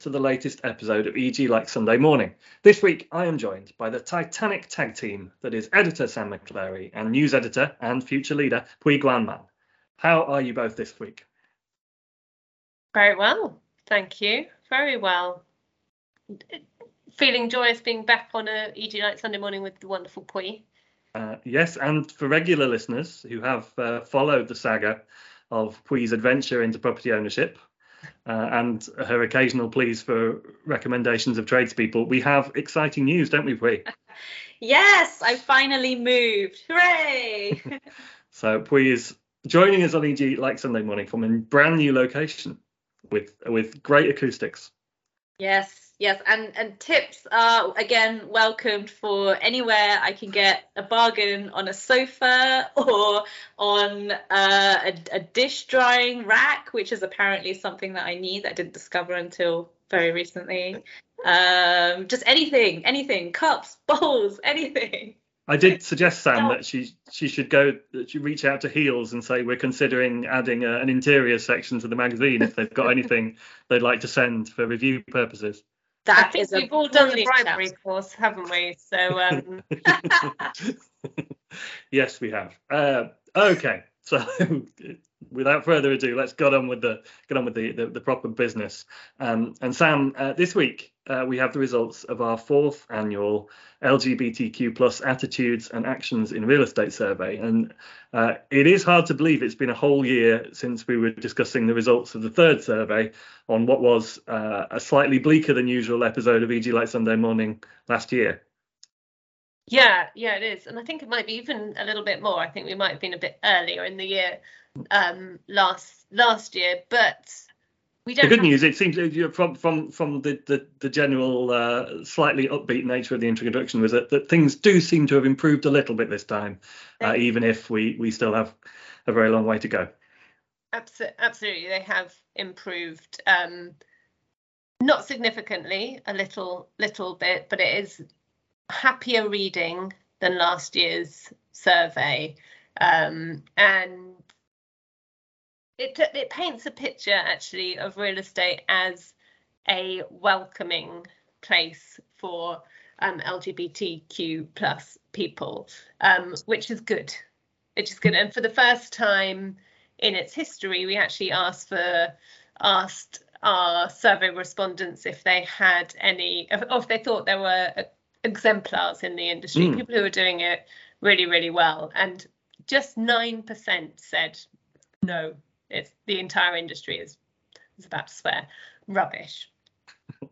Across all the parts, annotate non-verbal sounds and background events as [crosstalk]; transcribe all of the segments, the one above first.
To the latest episode of EG Like Sunday Morning. This week I am joined by the titanic tag team that is editor Sam McClary and news editor and future leader Pui Guanman. How are you both this week? Very well, thank you. Very well. Feeling joyous being back on a EG Like Sunday Morning with the wonderful Pui. Uh, yes, and for regular listeners who have uh, followed the saga of Pui's adventure into property ownership, uh, and her occasional pleas for recommendations of tradespeople, we have exciting news, don't we, Pui? [laughs] yes, I finally moved. Hooray! [laughs] so Pui is joining us on EG like Sunday morning from a brand new location with with great acoustics. Yes, yes, and and tips are again welcomed for anywhere I can get a bargain on a sofa [laughs] or on uh, a, a dish drying rack, which is apparently something that I need that I didn't discover until very recently. Um, just anything, anything, cups, [laughs] bowls, anything. I did suggest Sam that she she should go that she reach out to Heal's and say we're considering adding a, an interior section to the magazine if they've got anything [laughs] they'd like to send for review purposes. That is we've all done the bribery course, haven't we? So um... [laughs] yes, we have. Uh, okay, so [laughs] without further ado, let's get on with the get on with the the, the proper business. Um, and Sam, uh, this week uh, we have the results of our fourth annual LGBTQ plus attitudes and actions in real estate survey, and uh, it is hard to believe it's been a whole year since we were discussing the results of the third survey on what was uh, a slightly bleaker than usual episode of EG Like Sunday Morning last year. Yeah, yeah, it is, and I think it might be even a little bit more. I think we might have been a bit earlier in the year um, last last year, but we don't. The good news, it seems from from from the the, the general uh, slightly upbeat nature of the introduction was that, that things do seem to have improved a little bit this time, uh, even if we we still have a very long way to go. Absolutely, they have improved. Um, not significantly, a little little bit, but it is happier reading than last year's survey. Um, and it, it paints a picture actually of real estate as a welcoming place for um, LGBTQ plus people, um, which is good. Which is good. And for the first time in its history, we actually asked for asked our survey respondents if they had any, if, if they thought there were exemplars in the industry, mm. people who were doing it really, really well. And just 9% said no, it's the entire industry is, is about to swear, rubbish. [laughs]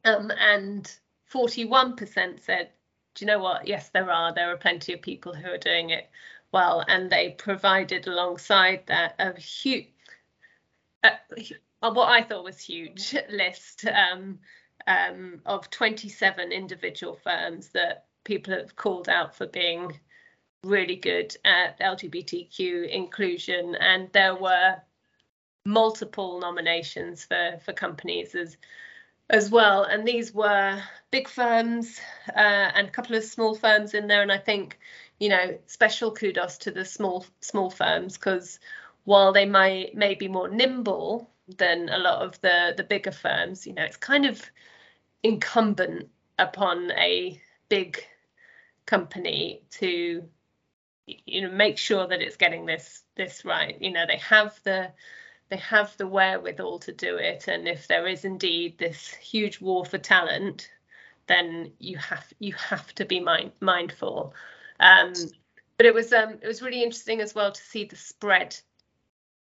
Um, and 41% said, do you know what? Yes, there are. There are plenty of people who are doing it well. And they provided alongside that a huge, uh, what I thought was huge [laughs] list um, um, of 27 individual firms that people have called out for being really good at LGBTQ inclusion, and there were multiple nominations for for companies as as well. And these were big firms uh, and a couple of small firms in there. And I think, you know, special kudos to the small small firms because while they might may be more nimble than a lot of the the bigger firms, you know, it's kind of incumbent upon a big company to you know make sure that it's getting this this right you know they have the they have the wherewithal to do it and if there is indeed this huge war for talent then you have you have to be mind, mindful. Um, but it was um, it was really interesting as well to see the spread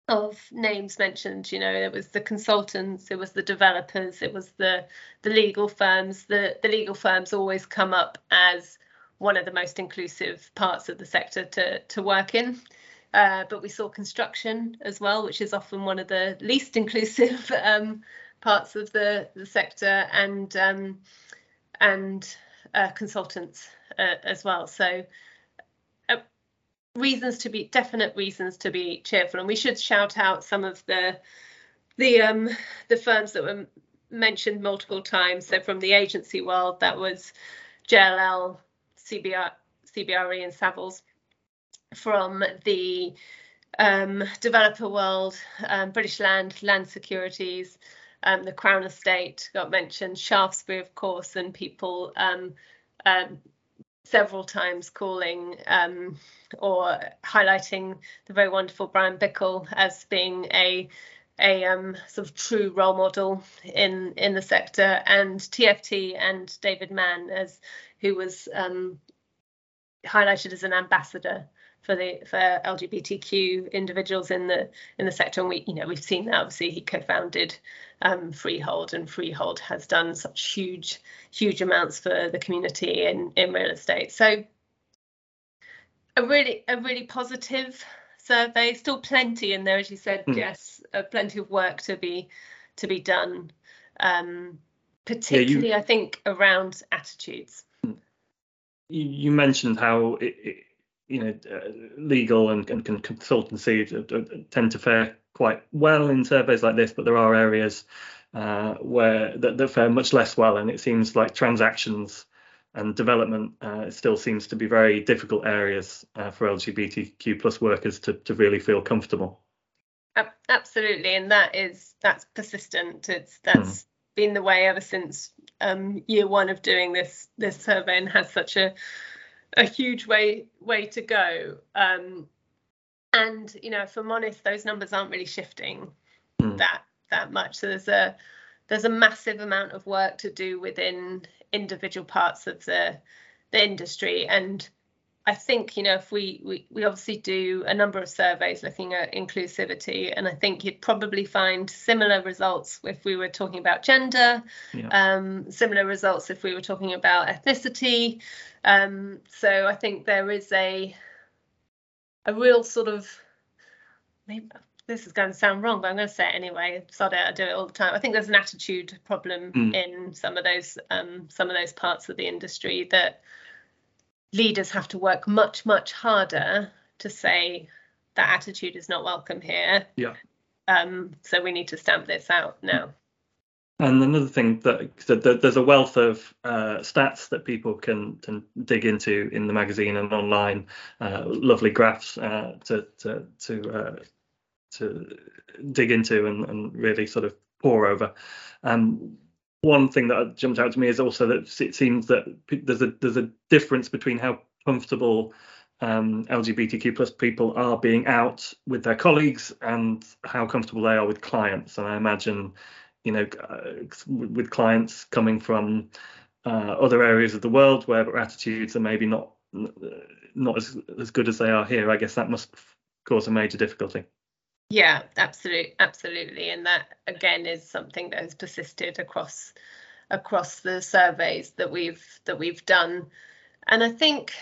of names mentioned you know it was the consultants it was the developers it was the the legal firms the the legal firms always come up as one of the most inclusive parts of the sector to to work in uh, but we saw construction as well which is often one of the least [laughs] inclusive um, parts of the the sector and um, and uh, consultants uh, as well. So reasons to be definite reasons to be cheerful. And we should shout out some of the the um the firms that were mentioned multiple times. So from the agency world that was JLL CBR CBRE and Savills from the um, developer world um, British Land Land Securities um, the Crown Estate got mentioned, Shaftesbury, of course, and people um, um, several times calling um, or highlighting the very wonderful Brian Bickell as being a a sort of true role model in in the sector, and TFT and David Mann as who was highlighted as an ambassador for the for LGBTQ individuals in the in the sector. And we you know we've seen that obviously he co-founded um, Freehold, and Freehold has done such huge huge amounts for the community in in real estate. So a really a really positive survey. Still plenty in there, as you said, mm. Jess. Uh, plenty of work to be to be done. Um, particularly, yeah, you, I think, around attitudes. You mentioned how it, it, you know uh, legal and, and consultancy tend to fare quite well in surveys like this, but there are areas uh, where that, that, fare much less well, and it seems like transactions and development uh, still seems to be very difficult areas uh, for LGBTQ plus workers to, to really feel comfortable. Absolutely, and that is that's persistent. It's that's mm. been the way ever since um, year one of doing this this survey, and has such a a huge way way to go. Um, and you know, if I'm honest, those numbers aren't really shifting mm. that that much. So there's a there's a massive amount of work to do within individual parts of the the industry and I think you know if we, we we obviously do a number of surveys looking at inclusivity, and I think you'd probably find similar results if we were talking about gender, yeah. um, similar results if we were talking about ethnicity. Um, so I think there is a a real sort of maybe this is going to sound wrong, but I'm going to say it anyway. Sod it, I do it all the time. I think there's an attitude problem mm. in some of those um, some of those parts of the industry that leaders have to work much much harder to say that attitude is not welcome here. Yeah. Um, so we need to stamp this out now. And another thing that, that there's a wealth of uh, stats that people can, can, dig into in the magazine and online, uh, lovely graphs uh, to to to uh, to dig into and, and really sort of pour over. Um, one thing that jumped out to me is also that it seems that there's a there's a difference between how comfortable um, LGBTQ plus people are being out with their colleagues and how comfortable they are with clients. And I imagine, you know, uh, with clients coming from uh, other areas of the world where attitudes are maybe not not as as good as they are here, I guess that must cause a major difficulty. Yeah, absolutely, absolutely, and that again is something that has persisted across across the surveys that we've that we've done, and I think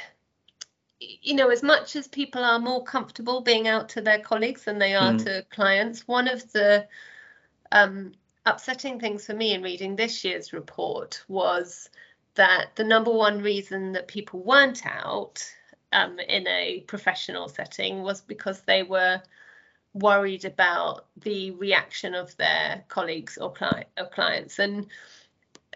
you know as much as people are more comfortable being out to their colleagues than they are mm. to clients, one of the um, upsetting things for me in reading this year's report was that the number one reason that people weren't out um, in a professional setting was because they were worried about the reaction of their colleagues or, client, or clients. And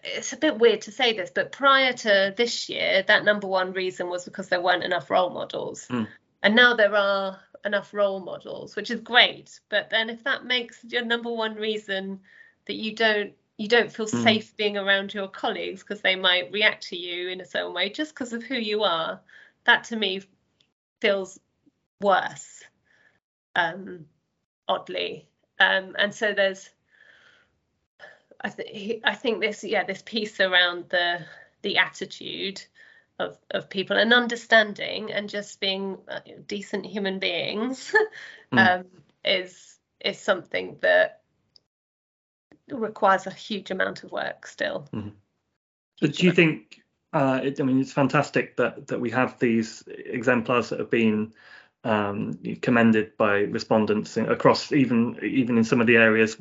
it's a bit weird to say this, but prior to this year, that number one reason was because there weren't enough role models. Mm. And now there are enough role models, which is great. But then if that makes your number one reason that you don't you don't feel mm. safe being around your colleagues because they might react to you in a certain way just because of who you are, that to me feels worse um, oddly. Um, and so there's, I think, I think this, yeah, this piece around the the attitude of of people and understanding and just being uh, decent human beings [laughs] mm. um, is is something that requires a huge amount of work still. Mm-hmm. But do you think? Uh, it, I mean, it's fantastic that that we have these exemplars that have been um, commended by respondents across even even in some of the areas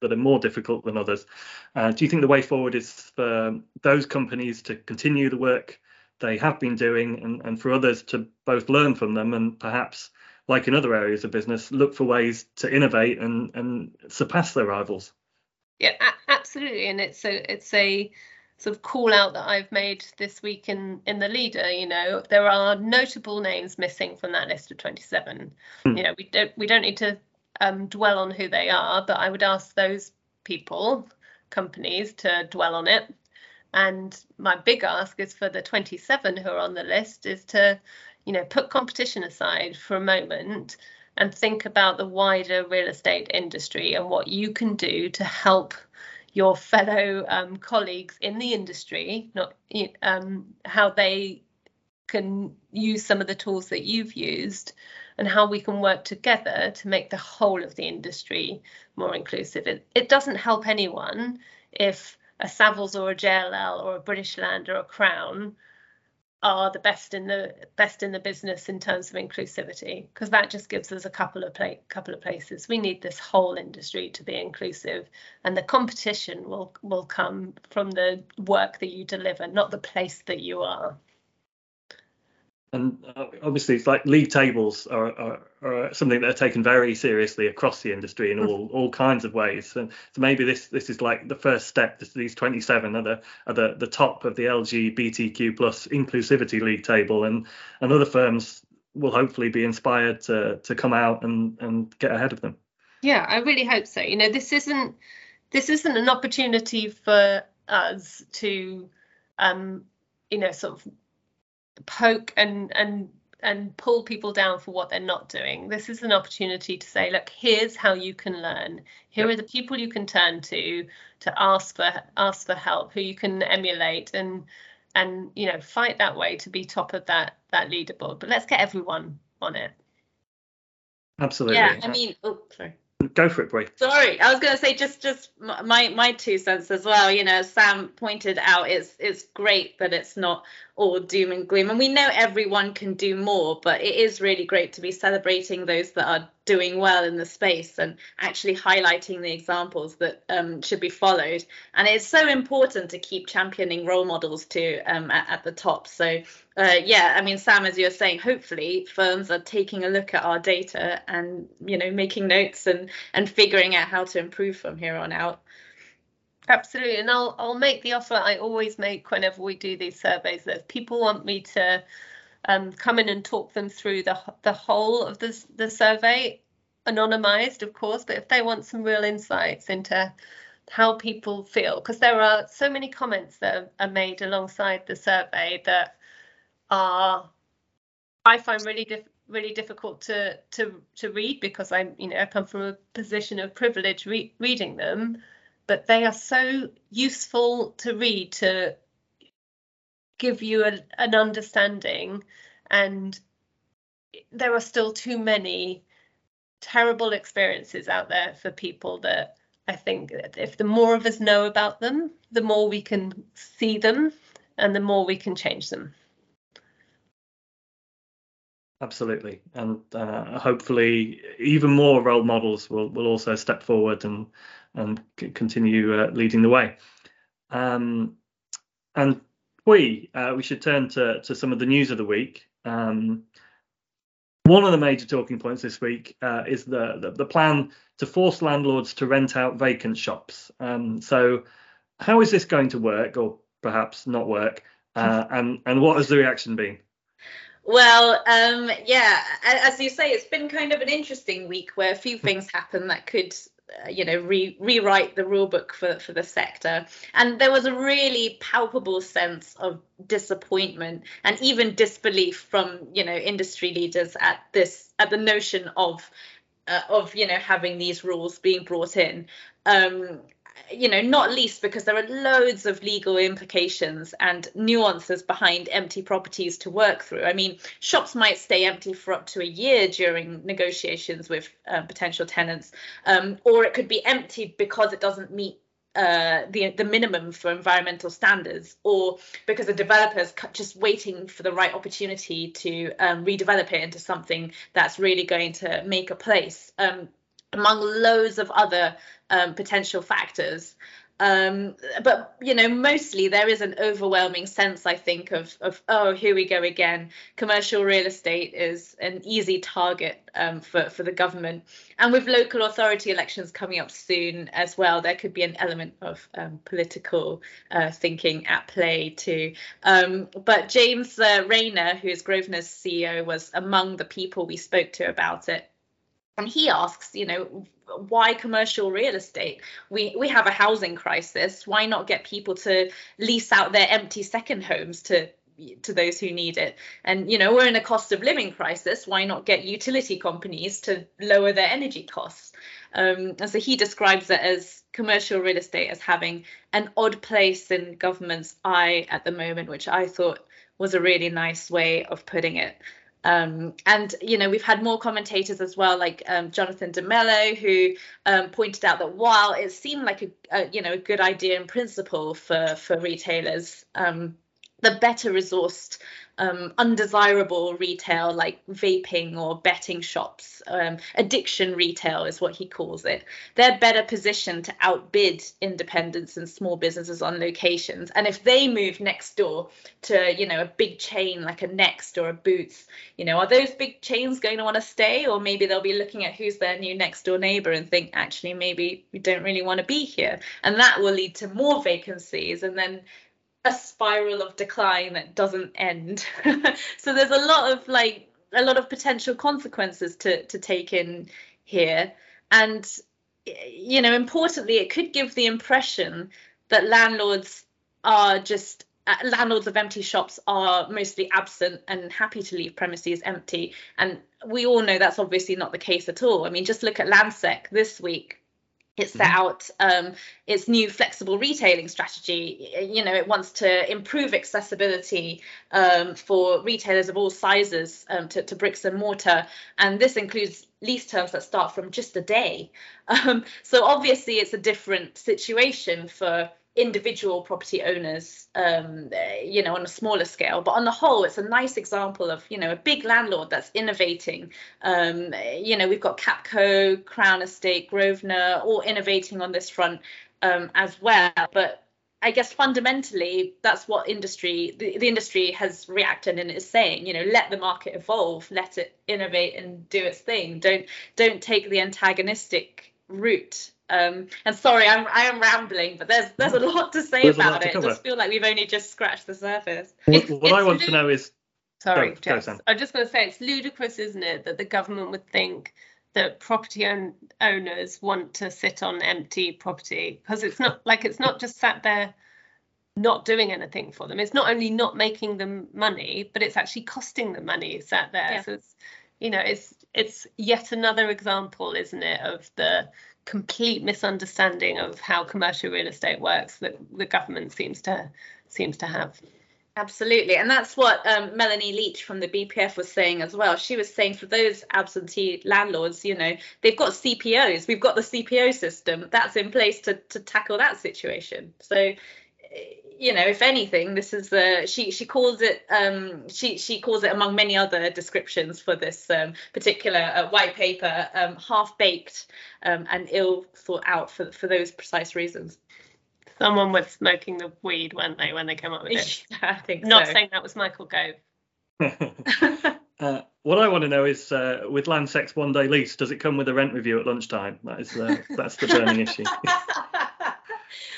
that are more difficult than others. Uh, do you think the way forward is for those companies to continue the work they have been doing and, and for others to both learn from them and perhaps like in other areas of business look for ways to innovate and, and surpass their rivals? Yeah, absolutely. And it's a it's a sort of call out that I've made this week in in the leader. You know, there are notable names missing from that list of 27. Mm. You know, we don't we don't need to um, dwell on who they are, but I would ask those people, companies, to dwell on it. And my big ask is for the 27 who are on the list is to, you know, put competition aside for a moment and think about the wider real estate industry and what you can do to help your fellow um, colleagues in the industry, not um, how they can use some of the tools that you've used and how we can work together to make the whole of the industry more inclusive. It, it doesn't help anyone if a Savills or a JLL or a British Land or a Crown are the best in the best in the business in terms of inclusivity because that just gives us a couple of pla- couple of places. We need this whole industry to be inclusive and the competition will will come from the work that you deliver not the place that you are and uh, obviously it's like league tables are, are, are, something that are taken very seriously across the industry in all all kinds of ways. And so maybe this this is like the first step. These 27 are the are the, the top of the lgbtq plus inclusivity league table. And and other firms will hopefully be inspired to to come out and and get ahead of them. Yeah i really hope so. You know this isn't this isn't an opportunity for us to um you know sort of poke and and and pull people down for what they're not doing. This is an opportunity to say, look, here's how you can learn. Here yep. are the people you can turn to to ask for ask for help, who you can emulate and and you know fight that way to be top of that that leaderboard. But let's get everyone on it. Absolutely. Yeah, I mean, oh, sorry go for it, Brie. Sorry, I was going to say just just my my two cents as well. You know, Sam pointed out, it's it's great that it's not all doom and gloom, and we know everyone can do more, but it is really great to be celebrating those that are doing well in the space and actually highlighting the examples that um, should be followed. And it's so important to keep championing role models too um, at, at, the top. So uh, yeah, I mean, Sam, as you're saying, hopefully firms are taking a look at our data and you know making notes and and figuring out how to improve from here on out. Absolutely, and I'll I'll make the offer I always make whenever we do these surveys that if people want me to um, come in and talk them through the the whole of the the survey, anonymized, of course, but if they want some real insights into how people feel, because there are so many comments that are made alongside the survey that are I find really diff- really difficult to to to read because I'm you know I come from a position of privilege re- reading them but they are so useful to read to give you a, an understanding and there are still too many terrible experiences out there for people that I think if the more of us know about them, the more we can see them and the more we can change them. Absolutely, and uh, hopefully even more role models will, will also step forward and and c- continue uh, leading the way. Um, and we uh, we should turn to to some of the news of the week. Um, one of the major talking points this week uh, is the, the, the plan to force landlords to rent out vacant shops. Um, so, how is this going to work, or perhaps not work? Uh, [laughs] and and what has the reaction been? Well, um, yeah, as you say, it's been kind of an interesting week where a few [laughs] things happen that could uh, you know re- rewrite the rule book for for the sector. And there was a really palpable sense of disappointment and even disbelief from you know industry leaders at this at the notion of uh, of you know having these rules being brought in. Um, you know, not least because there are loads of legal implications and nuances behind empty properties to work through. I mean, shops might stay empty for up to a year during negotiations with uh, potential tenants, um, or it could be empty because it doesn't meet uh, the the minimum for environmental standards, or because a developer is just waiting for the right opportunity to um, redevelop it into something that's really going to make a place. Um, among loads of other um, potential factors. Um, but you know, mostly there is an overwhelming sense, I think, of of oh, here we go again. Commercial real estate is an easy target um, for for the government, and with local authority elections coming up soon as well, there could be an element of um, political uh, thinking at play too. Um, but James uh, Raynor, who is Grosvenor's CEO, was among the people we spoke to about it and he asks, you know, why commercial real estate? We we have a housing crisis. Why not get people to lease out their empty second homes to to those who need it? And you know, we're in a cost of living crisis. Why not get utility companies to lower their energy costs? Um, and so he describes it as commercial real estate as having an odd place in government's eye at the moment, which I thought was a really nice way of putting it. Um, and you know we've had more commentators as well, like um, Jonathan de Mello, who um, pointed out that while it seemed like a, a, you know a good idea in principle for for retailers, um, the better resourced um, undesirable retail like vaping or betting shops. Um, addiction retail is what he calls it. They're better positioned to outbid independents and small businesses on locations. And if they move next door to, you know, a big chain like a Next or a Boots, you know, are those big chains going to want to stay? Or maybe they'll be looking at who's their new next door neighbor and think, actually, maybe we don't really want to be here. And that will lead to more vacancies. And then a spiral of decline that doesn't end. [laughs] so there's a lot of like a lot of potential consequences to to take in here. And you know importantly it could give the impression that landlords are just uh, landlords of empty shops are mostly absent and happy to leave premises empty. And we all know that's obviously not the case at all. I mean just look at landsec this week it set mm-hmm. out um, its new flexible retailing strategy. You know, it wants to improve accessibility um, for retailers of all sizes um, to, to, bricks and mortar, and this includes lease terms that start from just a day. [laughs] Um, so obviously, it's a different situation for individual property owners um, you know on a smaller scale. But on the whole it's a nice example of you know a big landlord that's innovating. Um, you know we've got capco crown estate grosvenor all innovating on this front um, as well. But I guess fundamentally that's what industry the, the industry has reacted and is saying, you know, let the market evolve, let it innovate and do its thing. Don't don't take the antagonistic route um, and sorry, I'm I am rambling, but there's there's a lot to say there's about it. I just feel like we've only just scratched the surface. What, it's, what it's I want to know is sorry, go, go, I'm just going to say it's ludicrous, isn't it, that the government would think that property own, owners want to sit on empty property because it's not like it's not just sat there not doing anything for them. It's not only not making them money, but it's actually costing them money sat there. Yeah. So it's you know it's it's yet another example, isn't it, of the complete misunderstanding of how commercial real estate works that the government seems to seems to have. Absolutely, and that's what um, Melanie Leach from the BPF was saying as well. She was saying for those absentee landlords, you know, they've got CPOs. We've got the CPO system that's in place to to tackle that situation. So you know, if anything, this is the she she calls it um, she she calls it among many other descriptions for this um, particular uh, white paper um, half baked um, and ill thought out for for those precise reasons. Someone was smoking the weed, weren't they, when they came up with it? [laughs] I think Not so. saying that was Michael Gove. [laughs] uh, what I want to know is, uh, with Landsec's one day lease, does it come with a rent review at lunchtime? That is, uh, that's the burning issue. [laughs]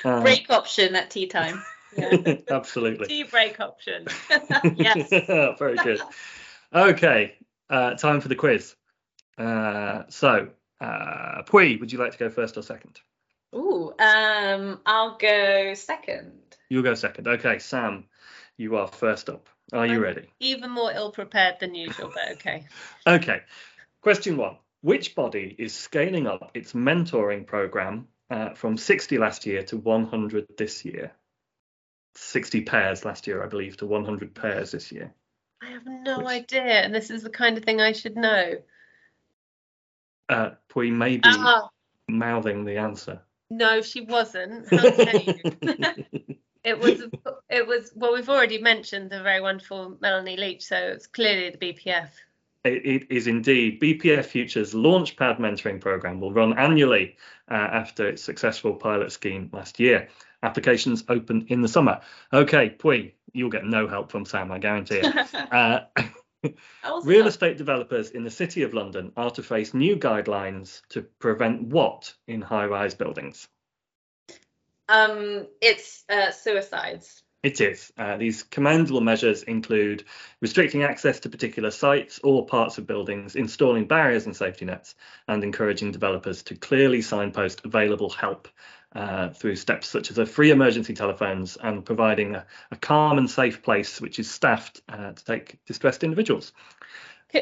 Uh, Break option at tea time. [laughs] Absolutely. Tea break option. [laughs] yes. [laughs] Very good. Okay, uh, time for the quiz. Uh, so, uh, Pui, would you like to go first or second? Ooh, um, I'll go second. You'll go second. Okay, Sam, you are first up. Are you I'm ready? Even more ill prepared than usual, but okay. okay. Question one. Which body is scaling up its mentoring program uh, from 60 last year to 100 this year? 60 pairs last year, I believe, to 100 pairs this year. I have no Which, idea, and this is the kind of thing I should know. Uh, we may be uh, mouthing the answer. No, she wasn't. [laughs] [laughs] it was. It was. Well, we've already mentioned the very wonderful Melanie Leach, so it's clearly the BPF. It, it is indeed. BPF Futures Launchpad Mentoring Program will run annually uh, after its successful pilot scheme last year. Applications open in the summer. Okay, Pui, you'll get no help from Sam, I guarantee it. [laughs] uh, [laughs] real estate developers in the City of London are to face new guidelines to prevent what in high rise buildings? Um, it's uh, suicides. It is. Uh, these commendable measures include restricting access to particular sites or parts of buildings, installing barriers and safety nets, and encouraging developers to clearly signpost available help uh, through steps such as a free emergency telephones and providing a, a calm and safe place which is staffed uh, to take distressed individuals.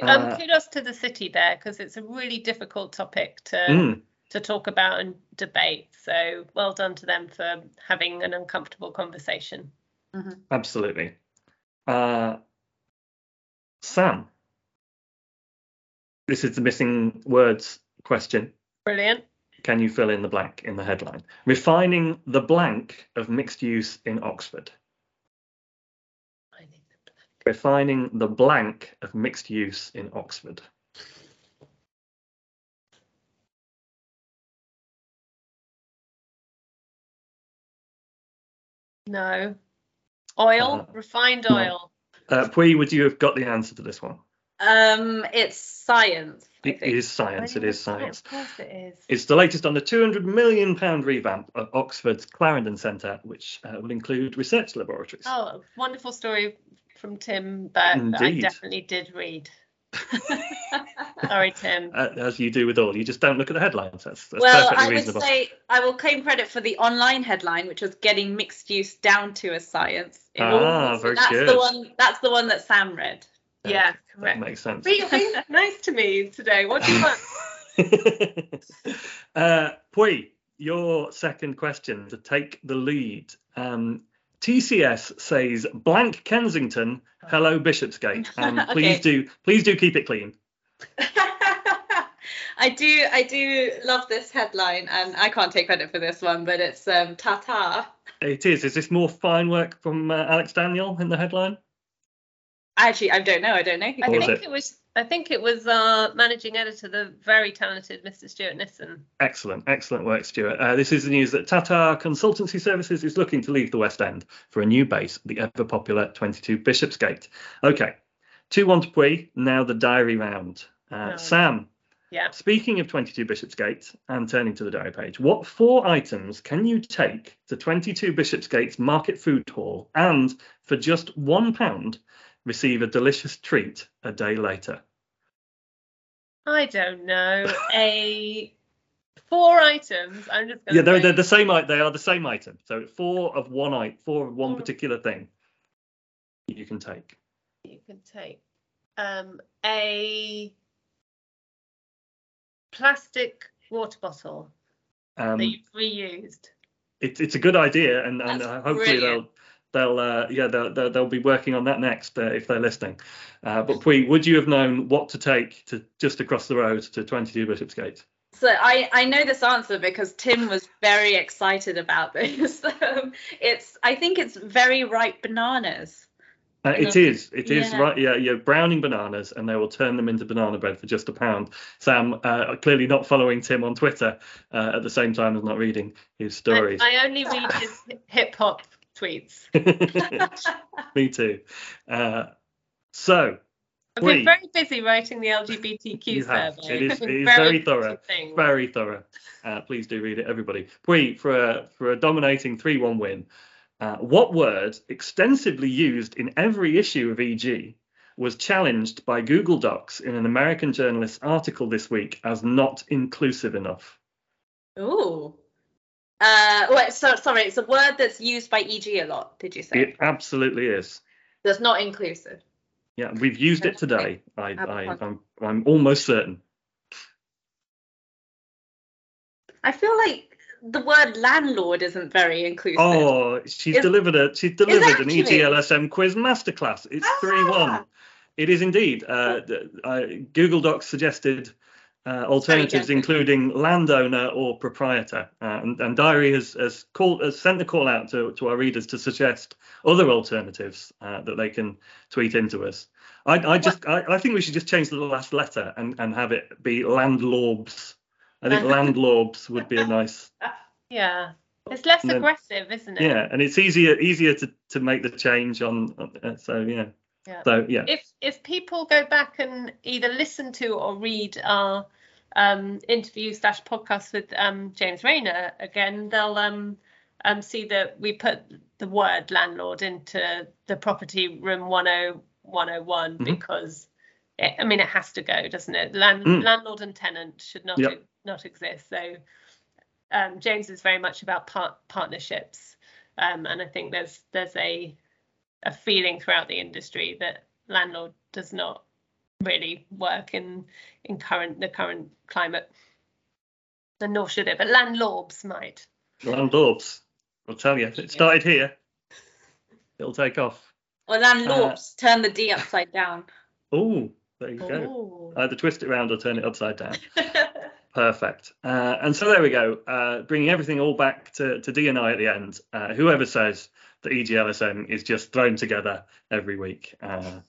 Um, Uh, kudos to the city there because it's a really difficult topic to Mm, to talk about and debate. So well done to them for having an uncomfortable conversation. Absolutely. Uh, Sam, this is the missing words question. Brilliant. Can you fill in the blank in the headline? Refining the blank of mixed use in Oxford. Refining the blank of mixed use in Oxford. No. Oil, Uh, refined oil. Uh, Pui, would you have got the answer to this one? Um, it's science. I It think. is science. It is science. Of course it is. It's the latest on the 200 million pound revamp of Oxford's Clarendon Centre, which uh, will include research laboratories. Oh, wonderful story from Tim that I definitely did read. [laughs] Sorry, Tim. Uh, as you do with all, you just don't look at the headlines. That's, that's well, perfectly I would reasonable. say I will claim credit for the online headline, which was getting mixed use down to a science. Ah, so very that's good. the one. That's the one that Sam read. Yeah, that correct. makes sense. But you're being nice to me today. What do you want? [laughs] uh, Pui, your second question to take the lead. Um, TCS says blank Kensington, hello Bishopsgate, [laughs] and Okay. please do please do keep it clean. [laughs] I do. I do love this headline, and I can't take credit for this one, but it's um, Tata. It is. Is this more fine work from uh, Alex Daniel in the headline? Actually, I don't know. I don't know. I think it? it? was. I think it was our managing editor, the very talented Mr. Stuart Nissen. Excellent, excellent work, Stuart. Uh, this is the news that Tata Consultancy Services is looking to leave the West End for a new base, the ever popular 22 Bishopsgate. Okay, 2 1 to Pui, now the diary round. Uh, No. Sam, Yeah. speaking of 22 Bishopsgate and turning to the diary page, what four items can you take to 22 Bishopsgate's Market Food Hall and, for just £1, receive a delicious treat a day later? I don't know. A [laughs] four items. I'm just gonna Yeah, they're, say they're the same. They are the same item. So four of one item, four of one Four. particular thing you can take. you can take um a plastic water bottle Um, that you've reused. it's it's a good idea, and, and uh, hopefully brilliant. they'll they'll uh, yeah they'll, they'll they'll be working on that next uh, if they're listening. Uh, but Pui, would you have known what to take to just across the road to 22 Bishopsgate? So I, I know this answer because Tim was very excited about this. [laughs] um, it's I think it's very ripe bananas. Uh, it is. It is Yeah. right. Yeah, you're browning bananas, and they will turn them into banana bread for just a pound. Sam, uh, clearly not following Tim on Twitter uh, at the same time as not reading his stories. I, I only read his [laughs] hip hop tweets. [laughs] Me too. Uh, so, I've been very busy writing the LGBTQ survey. It is- it [laughs] is very thorough. thing. very thorough. Uh, please do read it, everybody. Pui, for a for a dominating three-one win. Uh, what word, extensively used in every issue of EG, was challenged by Google Docs in an American journalist's article this week as not inclusive enough? Ooh. Uh, wait, so sorry, it's a word that's used by EG a lot. Did you say? It absolutely is. That's not inclusive. Yeah, we've used it today. I, I, I'm, I'm almost certain. I feel like the word landlord isn't very inclusive. Oh, she's Is- delivered a she's delivered an? EGLSM quiz masterclass. It's Ah. three one. It is indeed. Uh, uh, Google Docs suggested uh, alternatives, including landowner or proprietor, uh, and, and Diary has has called has sent the call out to, to our readers to suggest other alternatives uh, that they can tweet into us. I, I just I, I think we should just change the last letter and, and have it be landlords. I think landlords would be a nice [laughs] Yeah. It's less then- aggressive, isn't it? yeah, and it's easier easier to, to make the change on. uh, so yeah. Yeah. So yeah. If if people go back and either listen to or read our um, interview slash podcast with um, James Raynor again, they'll um, um, see that we put the word landlord into the property room 10 101 Mhm. because it, I mean it has to go, doesn't it? Land, Mm. Landlord and tenant should not Yep. not exist. So um, James is very much about part, partnerships, um, and I think there's there's a a feeling throughout the industry that landlord does not really work in in current the current climate, and nor should it. But landlords might. Landlords. I'll tell you, if it started here, it'll take off. Or landlords, turn the D upside down. Oh, there you go. Ooh. Either twist it around or turn it upside down. [laughs] Perfect. Uh, and so there we go, uh, bringing everything all back to, to D and I at the end. Uh, whoever says that E EGLSM is just thrown together every week. Uh,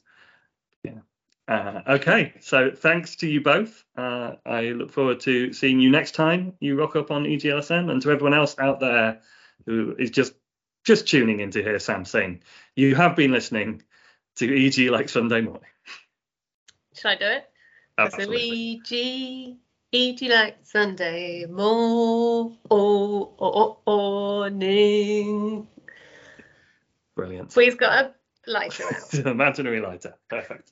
yeah. Uh, okay, so thanks to you both. Uh, I look forward to seeing you next time you rock up on EGLSM, and to everyone else out there who is just just tuning in to hear Sam sing. You have been listening to EG like Sunday morning. Should I do it? So Absolutely. E.G. E.G. like Sunday mo- oh, oh, oh, morning. Brilliant. We've got a lighter out. [laughs] Imaginary lighter. Perfect.